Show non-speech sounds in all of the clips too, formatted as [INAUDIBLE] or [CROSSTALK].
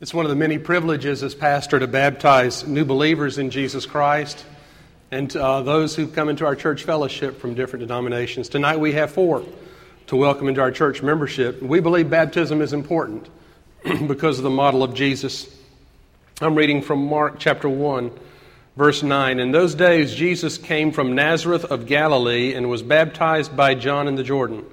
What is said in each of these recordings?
It's one of the many privileges as pastor to baptize new believers in Jesus Christ and uh, those who've come into our church fellowship from different denominations. Tonight we have four to welcome into our church membership. We believe baptism is important [CLEARS THROAT] because of the model of Jesus. I'm reading from Mark chapter 1, verse 9. In those days, Jesus came from Nazareth of Galilee and was baptized by John in the Jordan.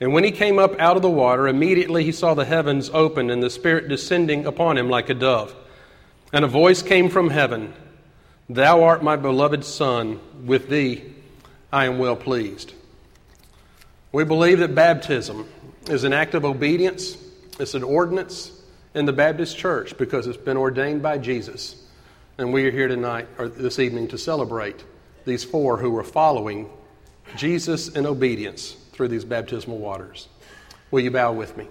And when he came up out of the water, immediately he saw the heavens opened and the Spirit descending upon him like a dove. And a voice came from heaven Thou art my beloved Son, with thee I am well pleased. We believe that baptism is an act of obedience, it's an ordinance in the Baptist church because it's been ordained by Jesus. And we are here tonight, or this evening, to celebrate these four who were following Jesus in obedience through these baptismal waters. Will you bow with me?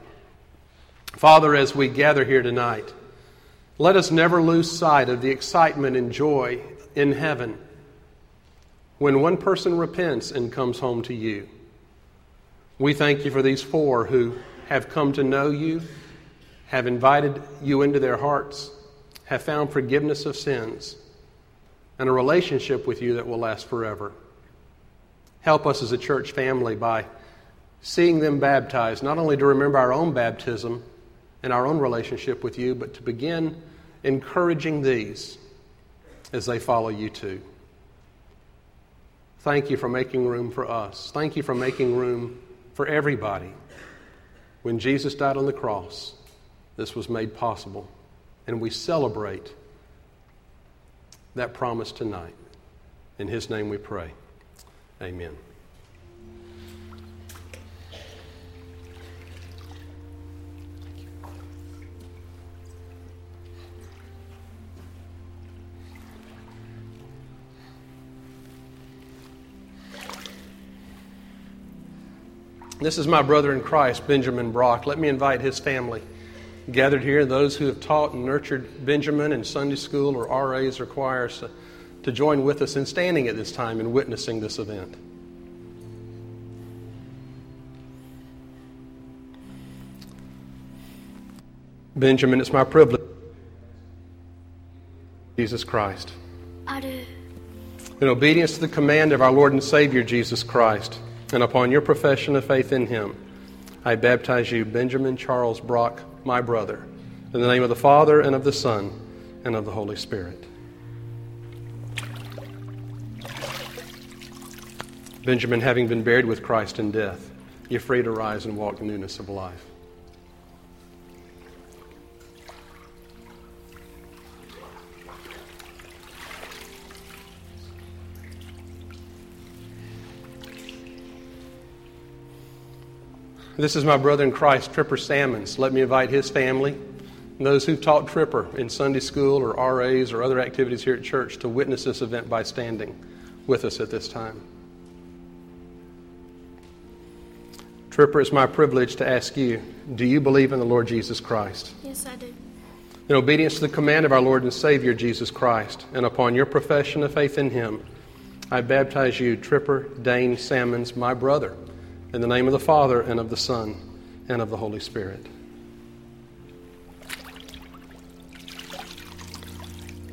Father, as we gather here tonight, let us never lose sight of the excitement and joy in heaven when one person repents and comes home to you. We thank you for these four who have come to know you, have invited you into their hearts, have found forgiveness of sins, and a relationship with you that will last forever. Help us as a church family by seeing them baptized, not only to remember our own baptism and our own relationship with you, but to begin encouraging these as they follow you too. Thank you for making room for us. Thank you for making room for everybody. When Jesus died on the cross, this was made possible, and we celebrate that promise tonight. In His name we pray. Amen. This is my brother in Christ, Benjamin Brock. Let me invite his family gathered here, those who have taught and nurtured Benjamin in Sunday school or RAs or choirs, to, join with us in standing at this time and witnessing this event. Benjamin, it's my privilege. Jesus Christ. In obedience to the command of our Lord and Savior Jesus Christ, and upon your profession of faith in him, I baptize you, Benjamin Charles Brock, my brother, in the name of the Father, and of the Son, and of the Holy Spirit. Benjamin, having been buried with Christ in death, you're free to rise and walk newness of life. This is my brother in Christ, Tripper Salmons. Let me invite his family and those who've taught Tripper in Sunday school or RAs or other activities here at church to witness this event by standing with us at this time. Tripper, it's my privilege to ask you do you believe in the Lord Jesus Christ? Yes, I do. In obedience to the command of our Lord and Savior Jesus Christ, and upon your profession of faith in Him, I baptize you, Tripper Dane Salmons, my brother in the name of the Father, and of the Son, and of the Holy Spirit.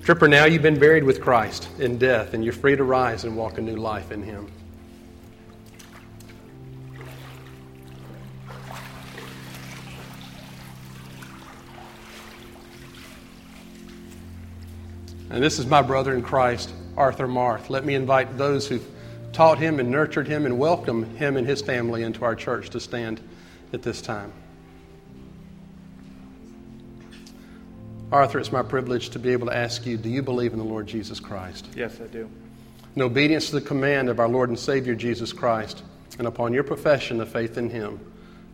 Tripper, now you've been buried with Christ in death, and you're free to rise and walk a new life in Him. And this is my brother in Christ, Arthur Marth. Let me invite those who've taught him and nurtured him and welcomed him and his family into our church to stand at this time. Arthur, it's my privilege to be able to ask you do you believe in the Lord Jesus Christ? Yes, I do. In obedience to the command of our Lord and Savior Jesus Christ, and upon your profession of faith in him,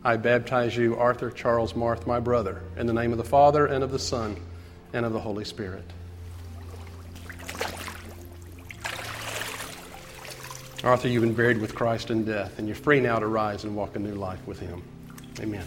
I baptize you, Arthur Charles Marth, my brother, in the name of the Father, and of the Son, and of the Holy Spirit. Arthur, you've been buried with Christ in death, and you're free now to rise and walk a new life with Him. Amen.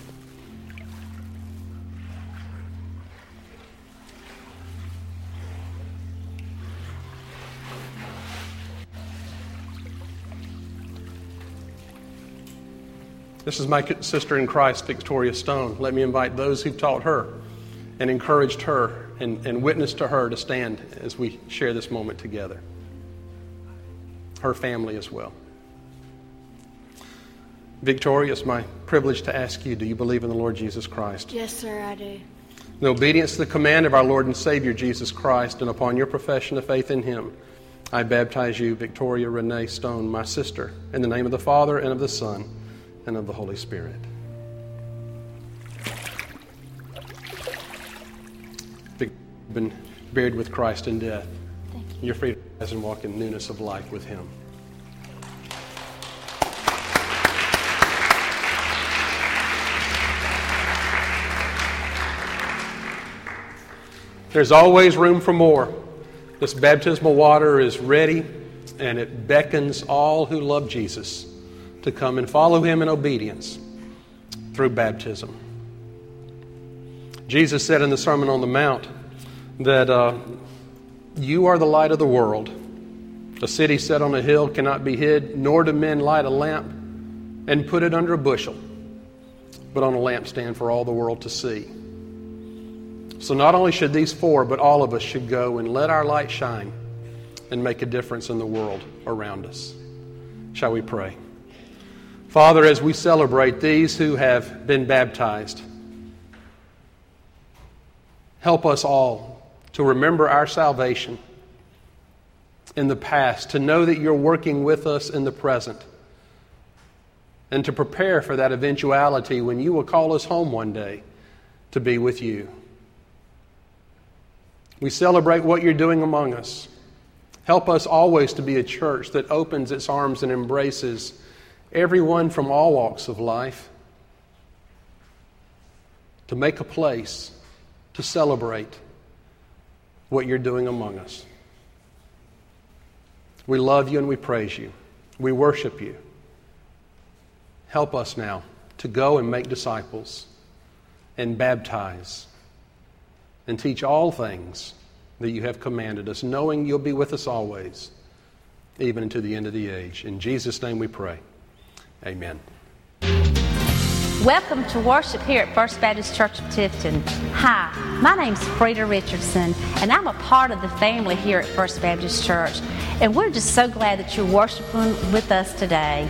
This is my sister in Christ, Victoria Stone. Let me invite those who've taught her and encouraged her and, and witnessed to her to stand as we share this moment together. Her family as well. Victoria, it's my privilege to ask you do you believe in the Lord Jesus Christ? Yes, sir, I do. In obedience to the command of our Lord and Savior Jesus Christ and upon your profession of faith in Him, I baptize you, Victoria Renee Stone, my sister, in the name of the Father and of the Son and of the Holy Spirit. You've been buried with Christ in death. Thank you. You're free and walk in newness of life with Him. There's always room for more. This baptismal water is ready and it beckons all who love Jesus to come and follow him in obedience through baptism. Jesus said in the Sermon on the Mount that uh, you are the light of the world. A city set on a hill cannot be hid, nor do men light a lamp and put it under a bushel, but on a lampstand for all the world to see. So, not only should these four, but all of us should go and let our light shine and make a difference in the world around us. Shall we pray? Father, as we celebrate these who have been baptized, help us all to remember our salvation in the past, to know that you're working with us in the present, and to prepare for that eventuality when you will call us home one day to be with you. We celebrate what you're doing among us. Help us always to be a church that opens its arms and embraces everyone from all walks of life, to make a place to celebrate what you're doing among us. We love you and we praise you. We worship you. Help us now to go and make disciples and baptize and teach all things that you have commanded us, knowing you'll be with us always, even unto the end of the age. In Jesus' name we pray. Amen. Welcome to worship here at First Baptist Church of Tifton. Hi, my name's Frida Richardson, and I'm a part of the family here at First Baptist Church. And we're just so glad that you're worshiping with us today.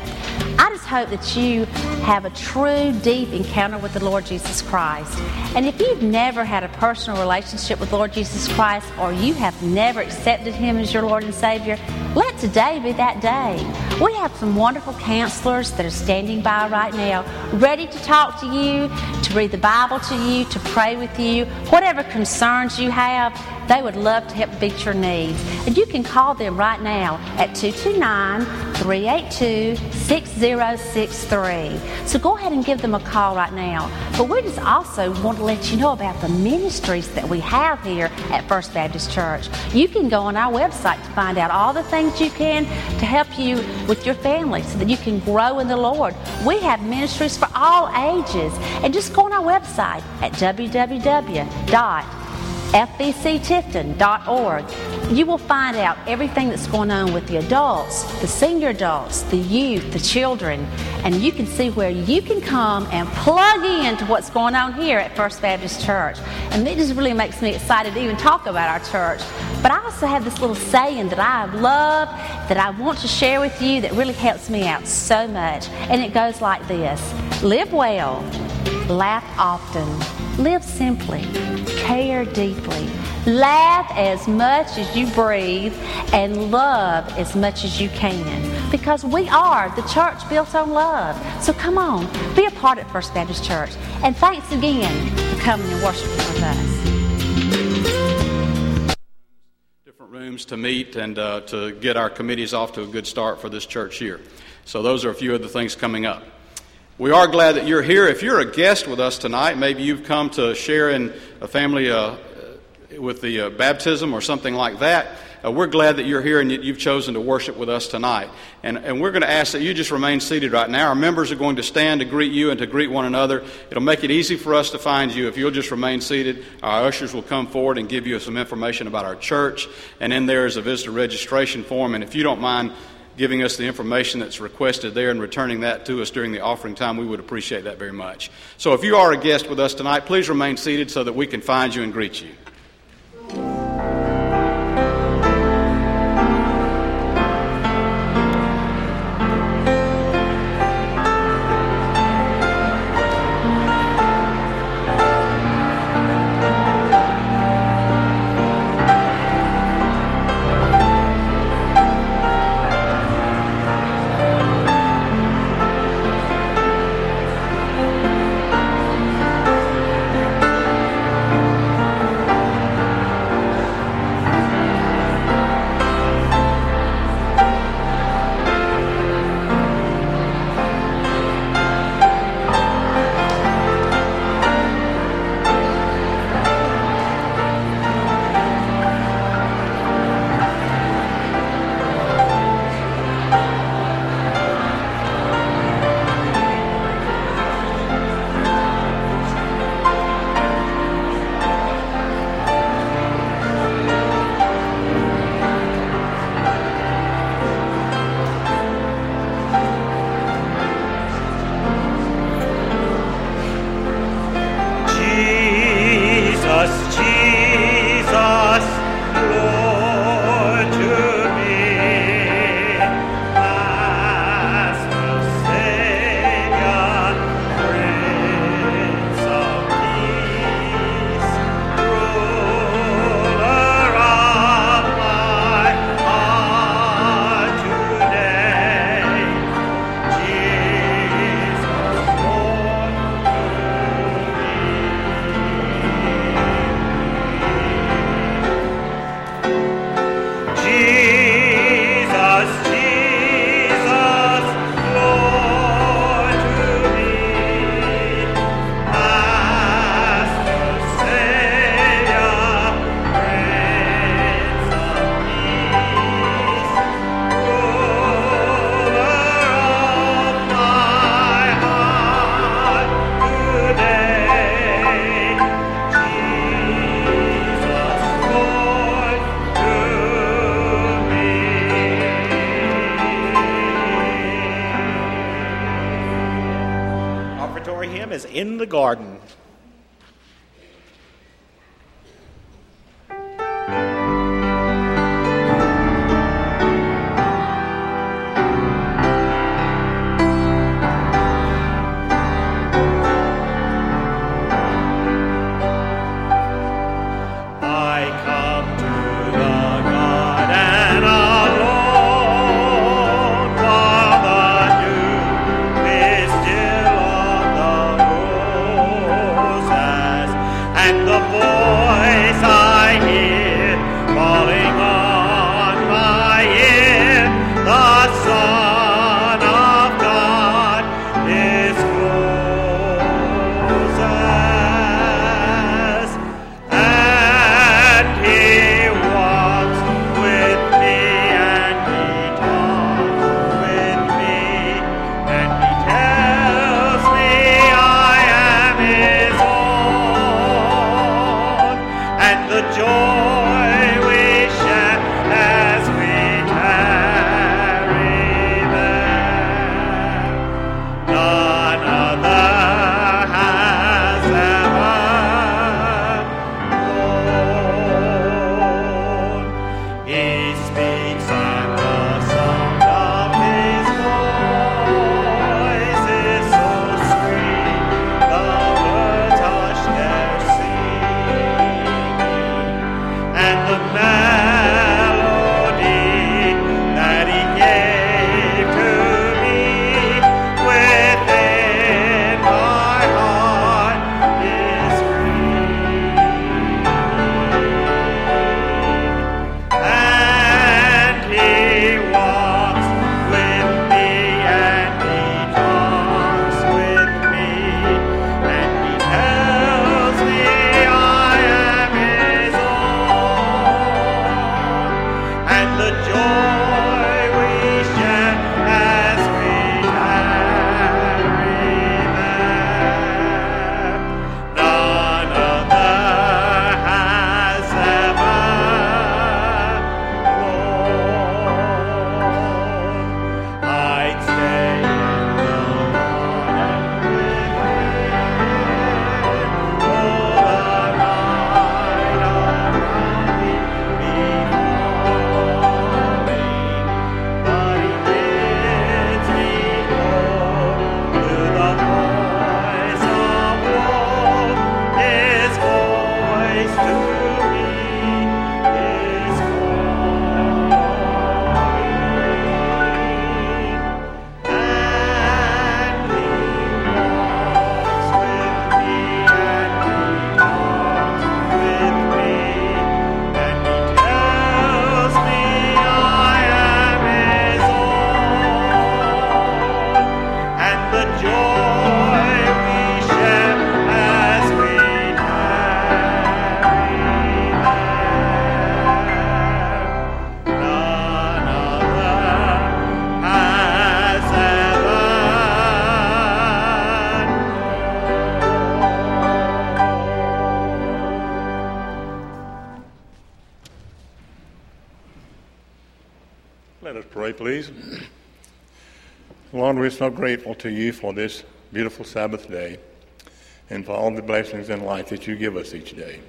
I just hope that you have a true, deep encounter with the Lord Jesus Christ. And if you've never had a personal relationship with Lord Jesus Christ, or you have never accepted Him as your Lord and Savior, let today be that day. We have some wonderful counselors that are standing by right now, ready to talk to you, to read the Bible to you, to pray with you, whatever concerns you have. They would love to help meet your needs. And you can call them right now at 229 382 6063. So go ahead and give them a call right now. But we just also want to let you know about the ministries that we have here at First Baptist Church. You can go on our website to find out all the things you can to help you with your family so that you can grow in the Lord. We have ministries for all ages. And just go on our website at www fbctifton.org. You will find out everything that's going on with the adults, the senior adults, the youth, the children, and you can see where you can come and plug into what's going on here at First Baptist Church. And it just really makes me excited to even talk about our church. But I also have this little saying that I love, that I want to share with you that really helps me out so much. And it goes like this Live well, laugh often, live simply, care deeply, laugh as much as you breathe, and love as much as you can. Because we are the church built on love. So come on, be a part of First Baptist Church. And thanks again for coming and worshiping with us. Different rooms to meet and uh, to get our committees off to a good start for this church year. So those are a few of the things coming up. We are glad that you're here. If you're a guest with us tonight, maybe you've come to share in a family uh, with the uh, baptism or something like that. Uh, we're glad that you're here and you've chosen to worship with us tonight. And, and we're going to ask that you just remain seated right now. Our members are going to stand to greet you and to greet one another. It'll make it easy for us to find you if you'll just remain seated. Our ushers will come forward and give you some information about our church. And in there is a visitor registration form. And if you don't mind giving us the information that's requested there and returning that to us during the offering time. We would appreciate that very much. So if you are a guest with us tonight, please remain seated so that we can find you and greet you. So grateful to you for this beautiful Sabbath day and for all the blessings in life that you give us each day.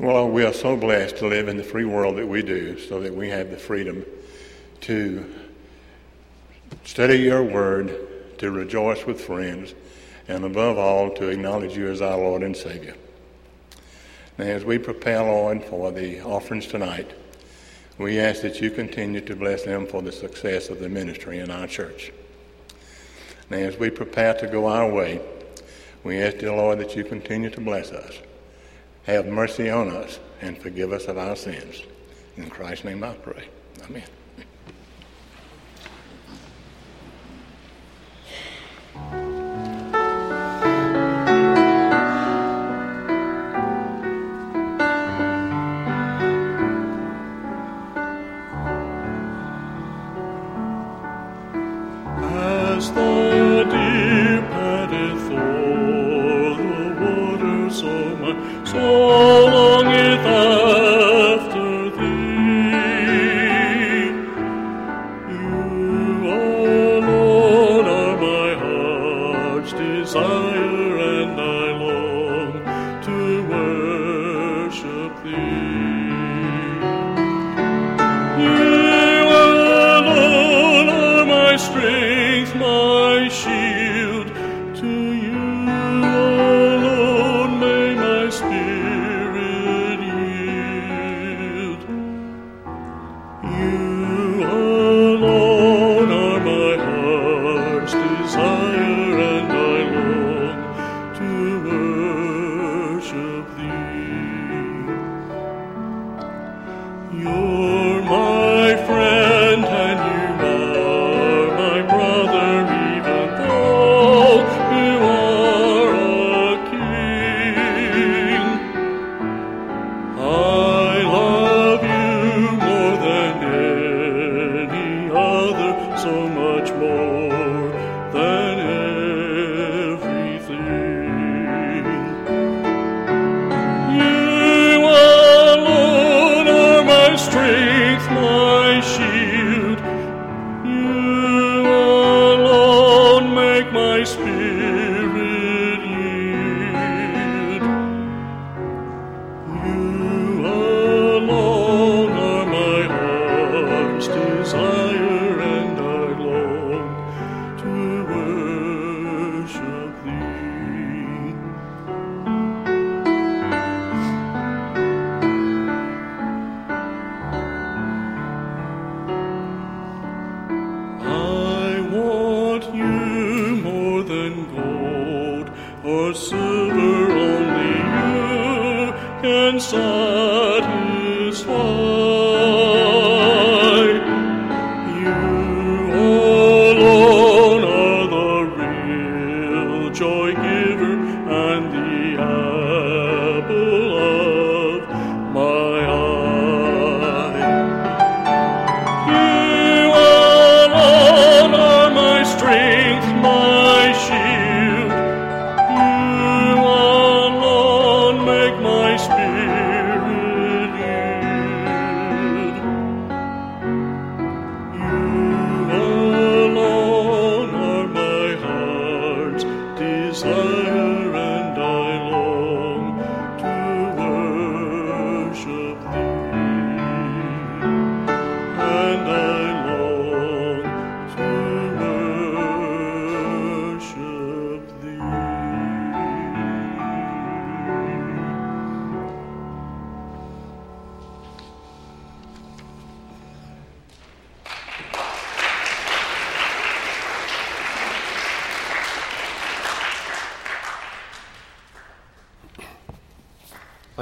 Well, we are so blessed to live in the free world that we do so that we have the freedom to study your word, to rejoice with friends, and above all, to acknowledge you as our Lord and Savior. Now, as we prepare, Lord, for the offerings tonight, we ask that you continue to bless them for the success of the ministry in our church. Now, as we prepare to go our way, we ask, dear Lord, that you continue to bless us. Have mercy on us and forgive us of our sins. In Christ's name I pray. Amen. Thank [LAUGHS] you,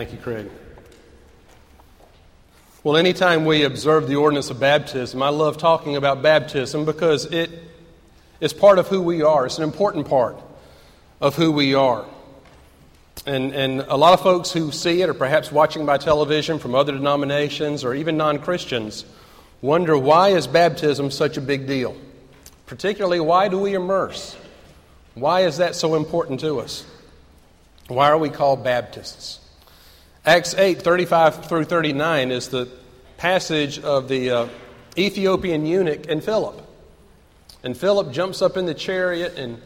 Craig. Well, anytime we observe the ordinance of baptism, I love talking about baptism because it is part of who we are. It's an important part of who we are. And, and a lot of folks who see it, or perhaps watching by television from other denominations or even non Christians, wonder why is baptism such a big deal? Particularly, why do we immerse? Why is that so important to us? Why are we called Baptists? Acts 8 35 through 39 is the passage of the uh, Ethiopian eunuch and Philip. And Philip jumps up in the chariot and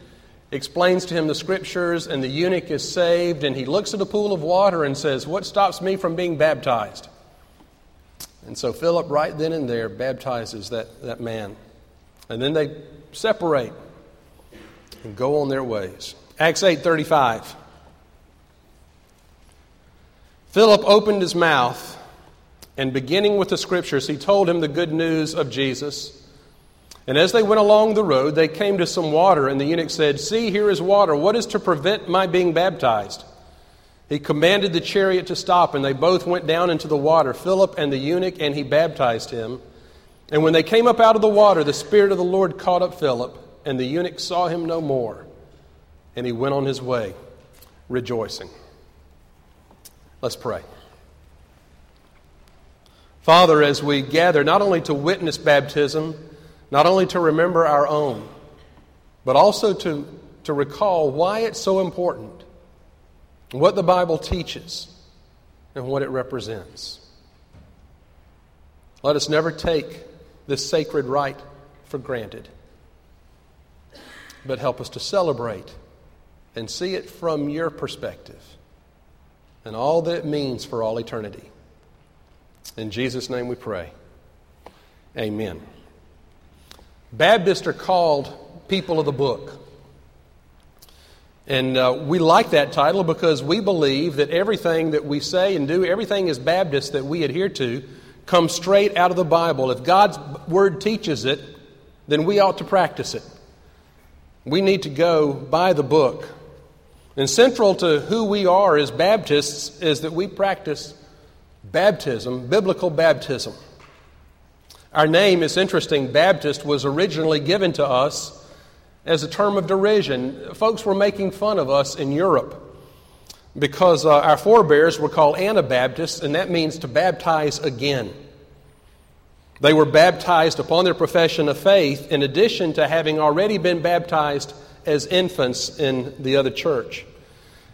explains to him the scriptures, and the eunuch is saved, and he looks at a pool of water and says, What stops me from being baptized? And so Philip, right then and there, baptizes that, that man. And then they separate and go on their ways. Acts 8:35. Philip opened his mouth and beginning with the scriptures, he told him the good news of Jesus. And as they went along the road, they came to some water, and the eunuch said, See, here is water. What is to prevent my being baptized? He commanded the chariot to stop, and they both went down into the water, Philip and the eunuch, and he baptized him. And when they came up out of the water, the Spirit of the Lord caught up Philip, and the eunuch saw him no more, and he went on his way, rejoicing. Let's pray. Father, as we gather not only to witness baptism, not only to remember our own, but also to, to recall why it's so important, what the Bible teaches, and what it represents. Let us never take this sacred rite for granted, but help us to celebrate and see it from your perspective and all that it means for all eternity. In Jesus' name we pray. Amen. Baptists are called people of the book. And uh, we like that title because we believe that everything that we say and do, everything as Baptists that we adhere to, comes straight out of the Bible. If God's Word teaches it, then we ought to practice it. We need to go by the book. And central to who we are as Baptists is that we practice baptism, biblical baptism. Our name is interesting. Baptist was originally given to us as a term of derision. Folks were making fun of us in Europe because uh, our forebears were called Anabaptists, and that means to baptize again. They were baptized upon their profession of faith, in addition to having already been baptized as infants in the other church.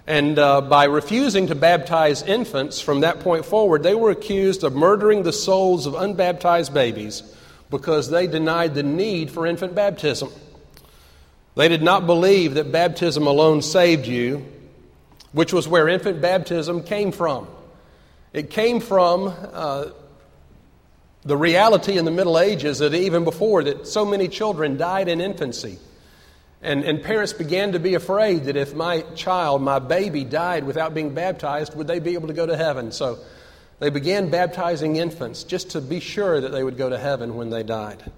And uh, by refusing to baptize infants from that point forward, they were accused of murdering the souls of unbaptized babies because they denied the need for infant baptism. They did not believe that baptism alone saved you, which was where infant baptism came from. It came from uh, the reality in the Middle Ages that even before that so many children died in infancy. And, and parents began to be afraid that if my child, my baby, died without being baptized, would they be able to go to heaven? So they began baptizing infants just to be sure that they would go to heaven when they died.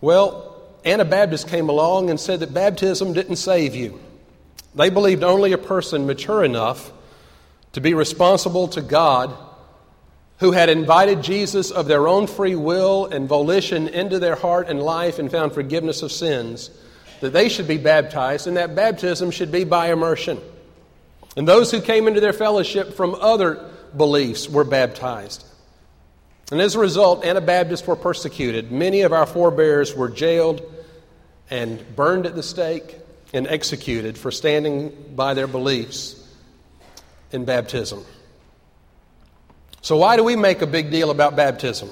Well, Anabaptists came along and said that baptism didn't save you. They believed only a person mature enough to be responsible to God who had invited Jesus of their own free will and volition into their heart and life and found forgiveness of sins, that they should be baptized, and that baptism should be by immersion. And those who came into their fellowship from other beliefs were baptized. And as a result, Anabaptists were persecuted. Many of our forebears were jailed and burned at the stake and executed for standing by their beliefs in baptism. So, why do we make a big deal about baptism?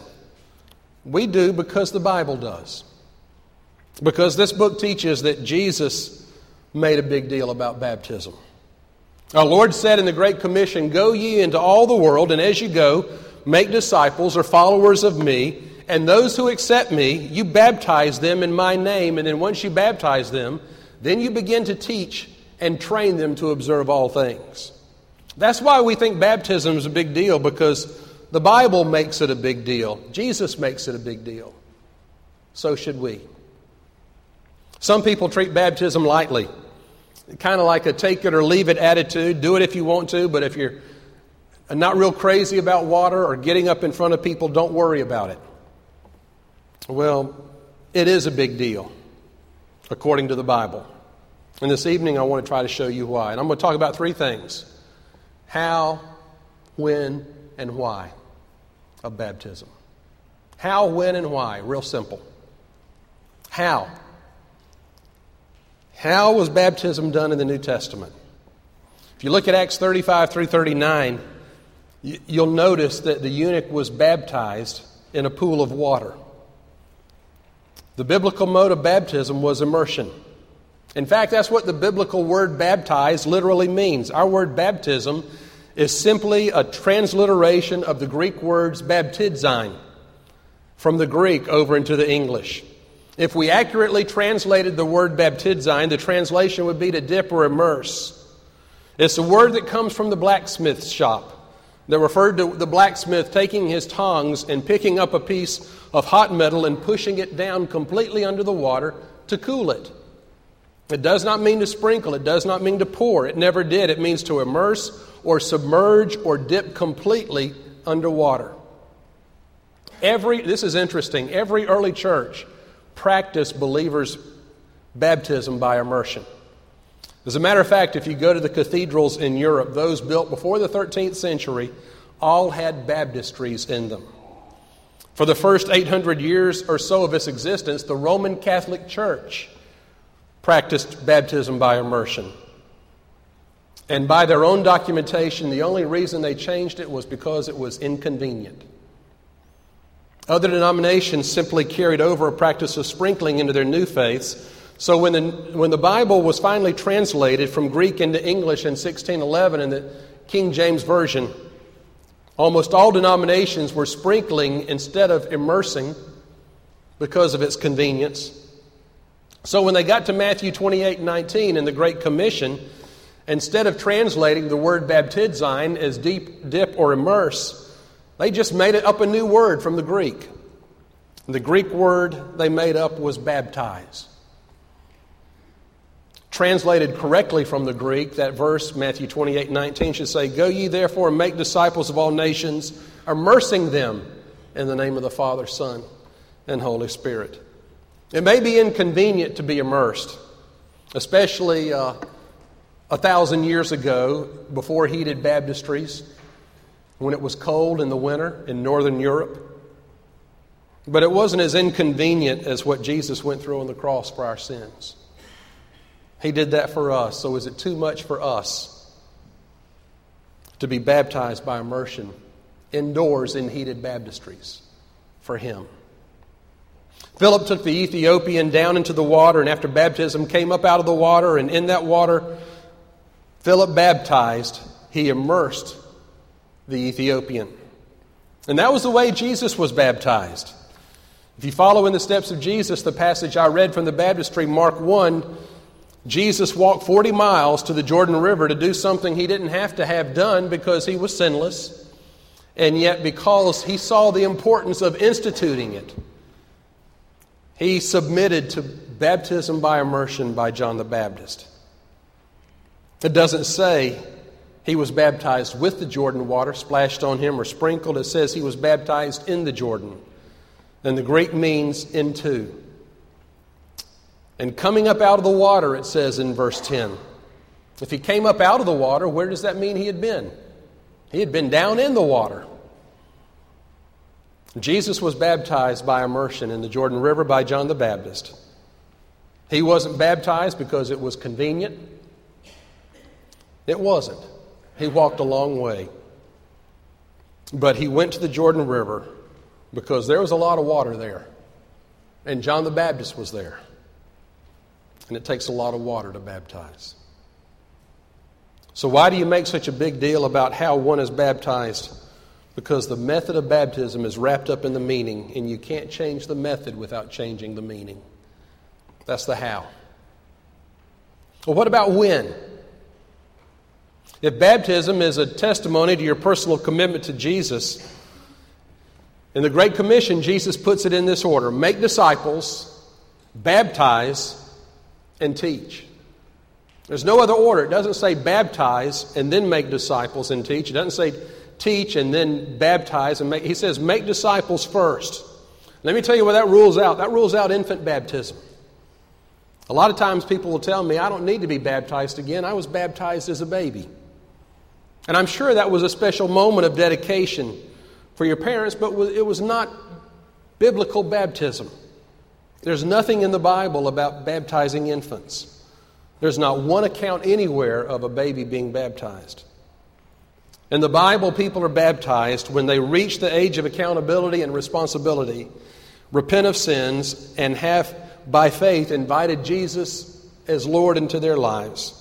We do because the Bible does. Because this book teaches that Jesus made a big deal about baptism. Our Lord said in the Great Commission, Go ye into all the world, and as you go, make disciples or followers of me, and those who accept me, you baptize them in my name, and then once you baptize them, then you begin to teach and train them to observe all things. That's why we think baptism is a big deal because the Bible makes it a big deal. Jesus makes it a big deal. So should we. Some people treat baptism lightly, kind of like a take it or leave it attitude. Do it if you want to, but if you're not real crazy about water or getting up in front of people, don't worry about it. Well, it is a big deal, according to the Bible. And this evening, I want to try to show you why. And I'm going to talk about three things how, when, and why of baptism. How, when, and why. Real simple. How? How was baptism done in the New Testament? If you look at Acts 35 through 39, you'll notice that the eunuch was baptized in a pool of water. The biblical mode of baptism was immersion. In fact, that's what the biblical word baptize literally means. Our word baptism is simply a transliteration of the Greek words baptizein from the Greek over into the English. If we accurately translated the word baptizein, the translation would be to dip or immerse. It's a word that comes from the blacksmith's shop that referred to the blacksmith taking his tongs and picking up a piece of hot metal and pushing it down completely under the water to cool it. It does not mean to sprinkle, it does not mean to pour. It never did. It means to immerse or submerge or dip completely underwater. Every this is interesting. Every early church practiced believers' baptism by immersion. As a matter of fact, if you go to the cathedrals in Europe, those built before the 13th century all had baptistries in them. For the first 800 years or so of its existence, the Roman Catholic Church practiced baptism by immersion. And by their own documentation, the only reason they changed it was because it was inconvenient. Other denominations simply carried over a practice of sprinkling into their new faiths. So when the, when the Bible was finally translated from Greek into English in 1611 in the King James Version, Almost all denominations were sprinkling instead of immersing because of its convenience. So when they got to Matthew 28 19 in the Great Commission, instead of translating the word baptizein as deep, dip, or immerse, they just made it up a new word from the Greek. The Greek word they made up was baptize. Translated correctly from the Greek, that verse, Matthew 28 19, should say, Go ye therefore and make disciples of all nations, immersing them in the name of the Father, Son, and Holy Spirit. It may be inconvenient to be immersed, especially uh, a thousand years ago before heated baptistries, when it was cold in the winter in northern Europe. But it wasn't as inconvenient as what Jesus went through on the cross for our sins. He did that for us. So is it too much for us to be baptized by immersion indoors in heated baptistries for Him? Philip took the Ethiopian down into the water, and after baptism, came up out of the water, and in that water, Philip baptized, he immersed the Ethiopian. And that was the way Jesus was baptized. If you follow in the steps of Jesus, the passage I read from the baptistry, Mark 1, Jesus walked 40 miles to the Jordan River to do something he didn't have to have done because he was sinless, and yet because he saw the importance of instituting it, he submitted to baptism by immersion by John the Baptist. It doesn't say he was baptized with the Jordan water splashed on him or sprinkled. It says he was baptized in the Jordan. And the Greek means into. And coming up out of the water, it says in verse 10. If he came up out of the water, where does that mean he had been? He had been down in the water. Jesus was baptized by immersion in the Jordan River by John the Baptist. He wasn't baptized because it was convenient. It wasn't. He walked a long way. But he went to the Jordan River because there was a lot of water there. And John the Baptist was there. And it takes a lot of water to baptize. So, why do you make such a big deal about how one is baptized? Because the method of baptism is wrapped up in the meaning, and you can't change the method without changing the meaning. That's the how. Well, what about when? If baptism is a testimony to your personal commitment to Jesus, in the Great Commission, Jesus puts it in this order make disciples, baptize, and teach. There's no other order. It doesn't say baptize and then make disciples and teach. It doesn't say teach and then baptize and make. He says make disciples first. Let me tell you what that rules out. That rules out infant baptism. A lot of times people will tell me, I don't need to be baptized again. I was baptized as a baby. And I'm sure that was a special moment of dedication for your parents, but it was not biblical baptism. There's nothing in the Bible about baptizing infants. There's not one account anywhere of a baby being baptized. In the Bible, people are baptized when they reach the age of accountability and responsibility, repent of sins, and have, by faith, invited Jesus as Lord into their lives,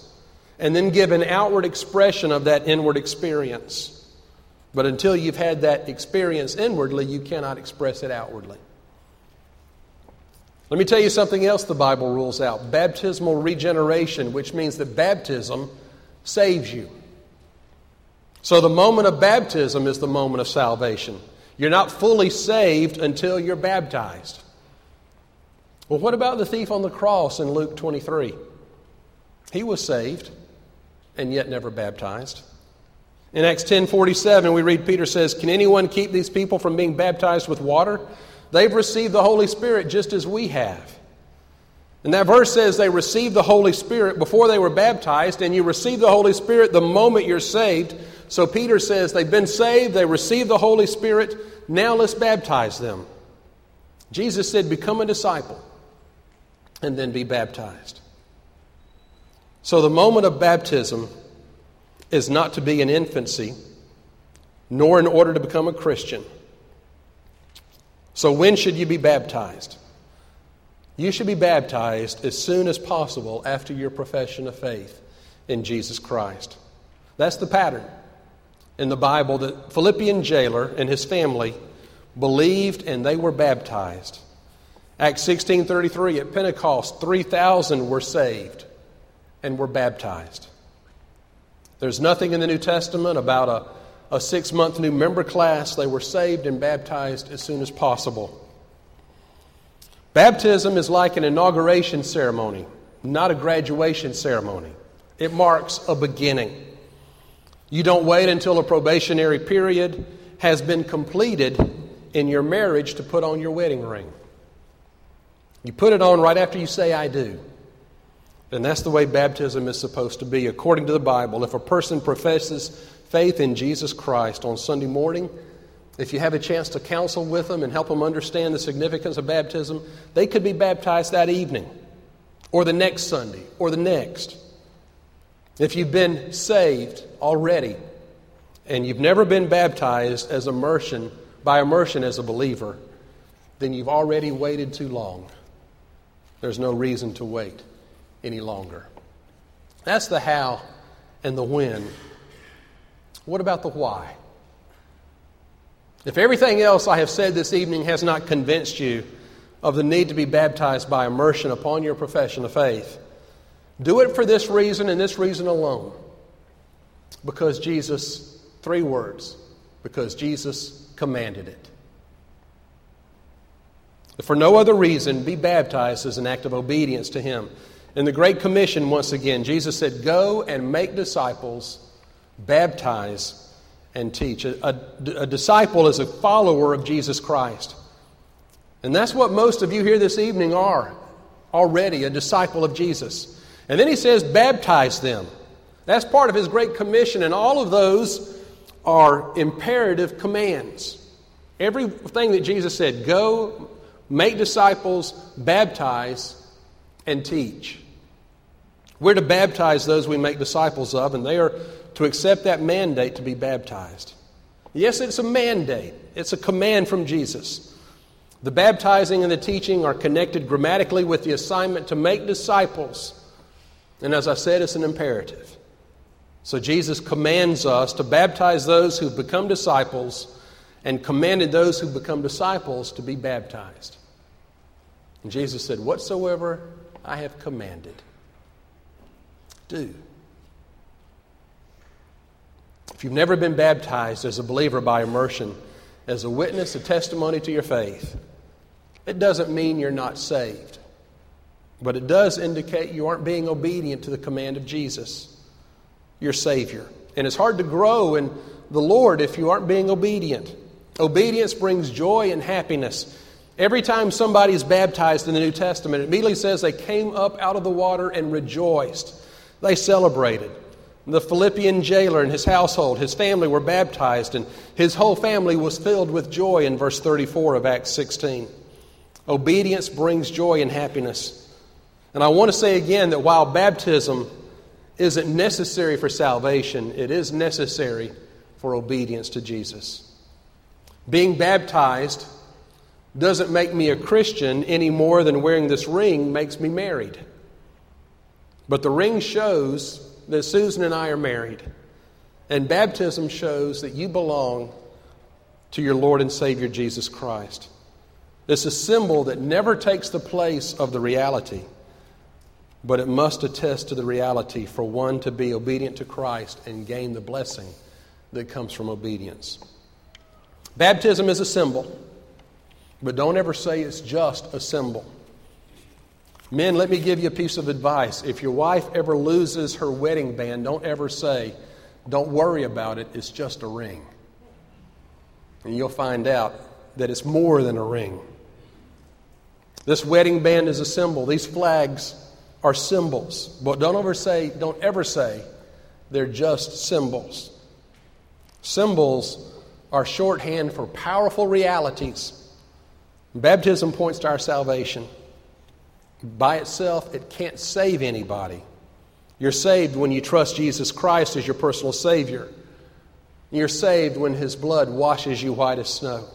and then give an outward expression of that inward experience. But until you've had that experience inwardly, you cannot express it outwardly. Let me tell you something else the Bible rules out baptismal regeneration, which means that baptism saves you. So the moment of baptism is the moment of salvation. You're not fully saved until you're baptized. Well, what about the thief on the cross in Luke 23? He was saved and yet never baptized. In Acts 10:47 we read Peter says, "Can anyone keep these people from being baptized with water? They've received the Holy Spirit just as we have." And that verse says they received the Holy Spirit before they were baptized, and you receive the Holy Spirit the moment you're saved. So Peter says they've been saved, they received the Holy Spirit, now let's baptize them. Jesus said, Become a disciple and then be baptized. So the moment of baptism is not to be in infancy, nor in order to become a Christian. So, when should you be baptized? You should be baptized as soon as possible after your profession of faith in Jesus Christ. That's the pattern in the Bible that Philippian jailer and his family believed and they were baptized. Acts 16:33 at Pentecost 3000 were saved and were baptized. There's nothing in the New Testament about a, a six month new member class. They were saved and baptized as soon as possible. Baptism is like an inauguration ceremony, not a graduation ceremony. It marks a beginning. You don't wait until a probationary period has been completed in your marriage to put on your wedding ring. You put it on right after you say, I do. And that's the way baptism is supposed to be. According to the Bible, if a person professes faith in Jesus Christ on Sunday morning, if you have a chance to counsel with them and help them understand the significance of baptism, they could be baptized that evening, or the next Sunday, or the next. If you've been saved already and you've never been baptized as immersion by immersion as a believer, then you've already waited too long. There's no reason to wait any longer. That's the how and the when. What about the why? If everything else I have said this evening has not convinced you of the need to be baptized by immersion upon your profession of faith, do it for this reason and this reason alone. Because Jesus, three words, because Jesus commanded it. If for no other reason, be baptized as an act of obedience to Him. In the Great Commission, once again, Jesus said, Go and make disciples, baptize, and teach. A, a, a, disciple is a follower of Jesus Christ. And that's what most of you here this evening are already, a disciple of Jesus. And then he says, Baptize them. That's part of his Great Commission, and all of those are imperative commands. Everything that Jesus said, go, make disciples, baptize, and teach. We're to baptize those we make disciples of, and they are to accept that mandate to be baptized. Yes, it's a mandate, it's a command from Jesus. The baptizing and the teaching are connected grammatically with the assignment to make disciples. And as I said, it's an imperative. So Jesus commands us to baptize those who've become disciples and commanded those who become disciples to be baptized. And Jesus said, Whatsoever I have commanded, do. If you've never been baptized as a believer by immersion, as a witness, a testimony to your faith, it doesn't mean you're not saved. But it does indicate you aren't being obedient to the command of Jesus, your Savior. And it's hard to grow in the Lord if you aren't being obedient. Obedience brings joy and happiness. Every time somebody is baptized in the New Testament, it immediately says they came up out of the water and rejoiced. They celebrated. The Philippian jailer and his household, his family were baptized, and his whole family was filled with joy in verse 34 of Acts 16. Obedience brings joy and happiness. And I want to say again that while baptism isn't necessary for salvation, it is necessary for obedience to Jesus. Being baptized doesn't make me a Christian any more than wearing this ring makes me married. But the ring shows that Susan and I are married, and baptism shows that you belong to your Lord and Savior Jesus Christ. It's a symbol that never takes the place of the reality, but it must attest to the reality for one to be obedient to Christ and gain the blessing that comes from obedience. Baptism is a symbol, but don't ever say it's just a symbol. Men, let me give you a piece of advice. If your wife ever loses her wedding band, don't ever say, Don't worry about it, it's just a ring. And you'll find out that it's more than a ring. This wedding band is a symbol. These flags are symbols. But don't ever say, don't ever say they're just symbols. Symbols are shorthand for powerful realities. Baptism points to our salvation. By itself, it can't save anybody. You're saved when you trust Jesus Christ as your personal Savior. You're saved when His blood washes you white as snow.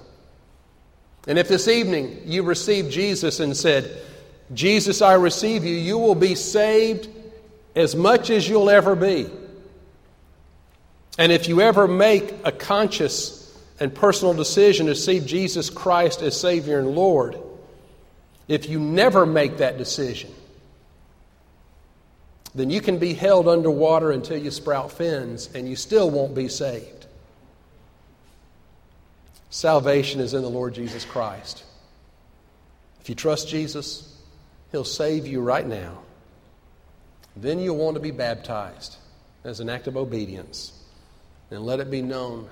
And if this evening you received Jesus and said, Jesus, I receive you, you will be saved as much as you'll ever be. And if you ever make a conscious and personal decision to see Jesus Christ as Savior and Lord, if you never make that decision, then you can be held underwater until you sprout fins and you still won't be saved. Salvation is in the Lord Jesus Christ. If you trust Jesus, He'll save you right now. Then you'll want to be baptized as an act of obedience and let it be known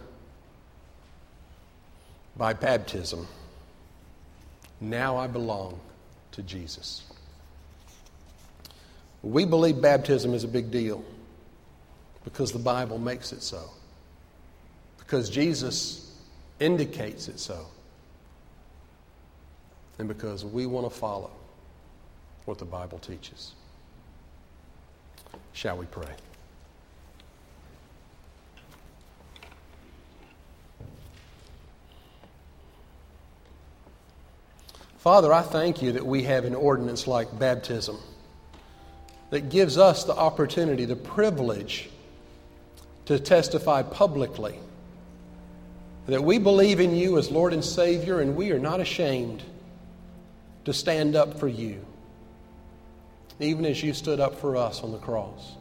by baptism. Now I belong to Jesus. We believe baptism is a big deal because the Bible makes it so. Because Jesus indicates it so. And because we want to follow what the Bible teaches. Shall we pray? Father, I thank you that we have an ordinance like baptism that gives us the opportunity, the privilege to testify publicly that we believe in you as Lord and Savior and we are not ashamed to stand up for you, even as you stood up for us on the cross.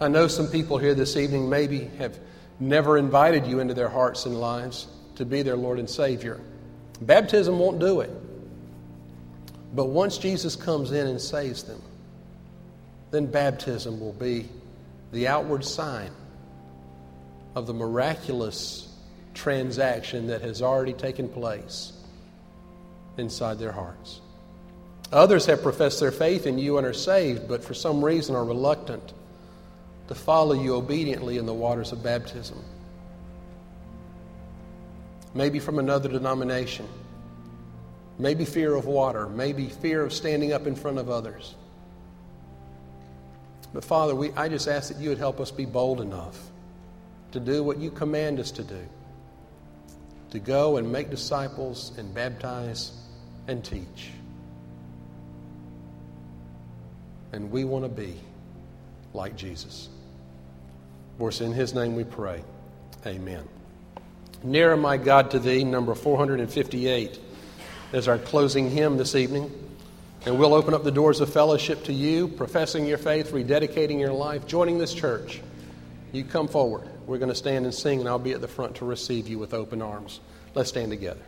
I know some people here this evening maybe have never invited you into their hearts and lives to be their Lord and Savior. Baptism won't do it. But once Jesus comes in and saves them, then baptism will be the outward sign of the miraculous transaction that has already taken place inside their hearts. Others have professed their faith in you and are saved, but for some reason are reluctant to follow you obediently in the waters of baptism maybe from another denomination, maybe fear of water, maybe fear of standing up in front of others. But Father, we, I just ask that you would help us be bold enough to do what you command us to do to go and make disciples and baptize and teach. And we want to be like Jesus. For it's in his name we pray. Amen. Nearer, my God, to thee, number 458, is our closing hymn this evening. And we'll open up the doors of fellowship to you, professing your faith, rededicating your life, joining this church. You come forward. We're going to stand and sing, and I'll be at the front to receive you with open arms. Let's stand together.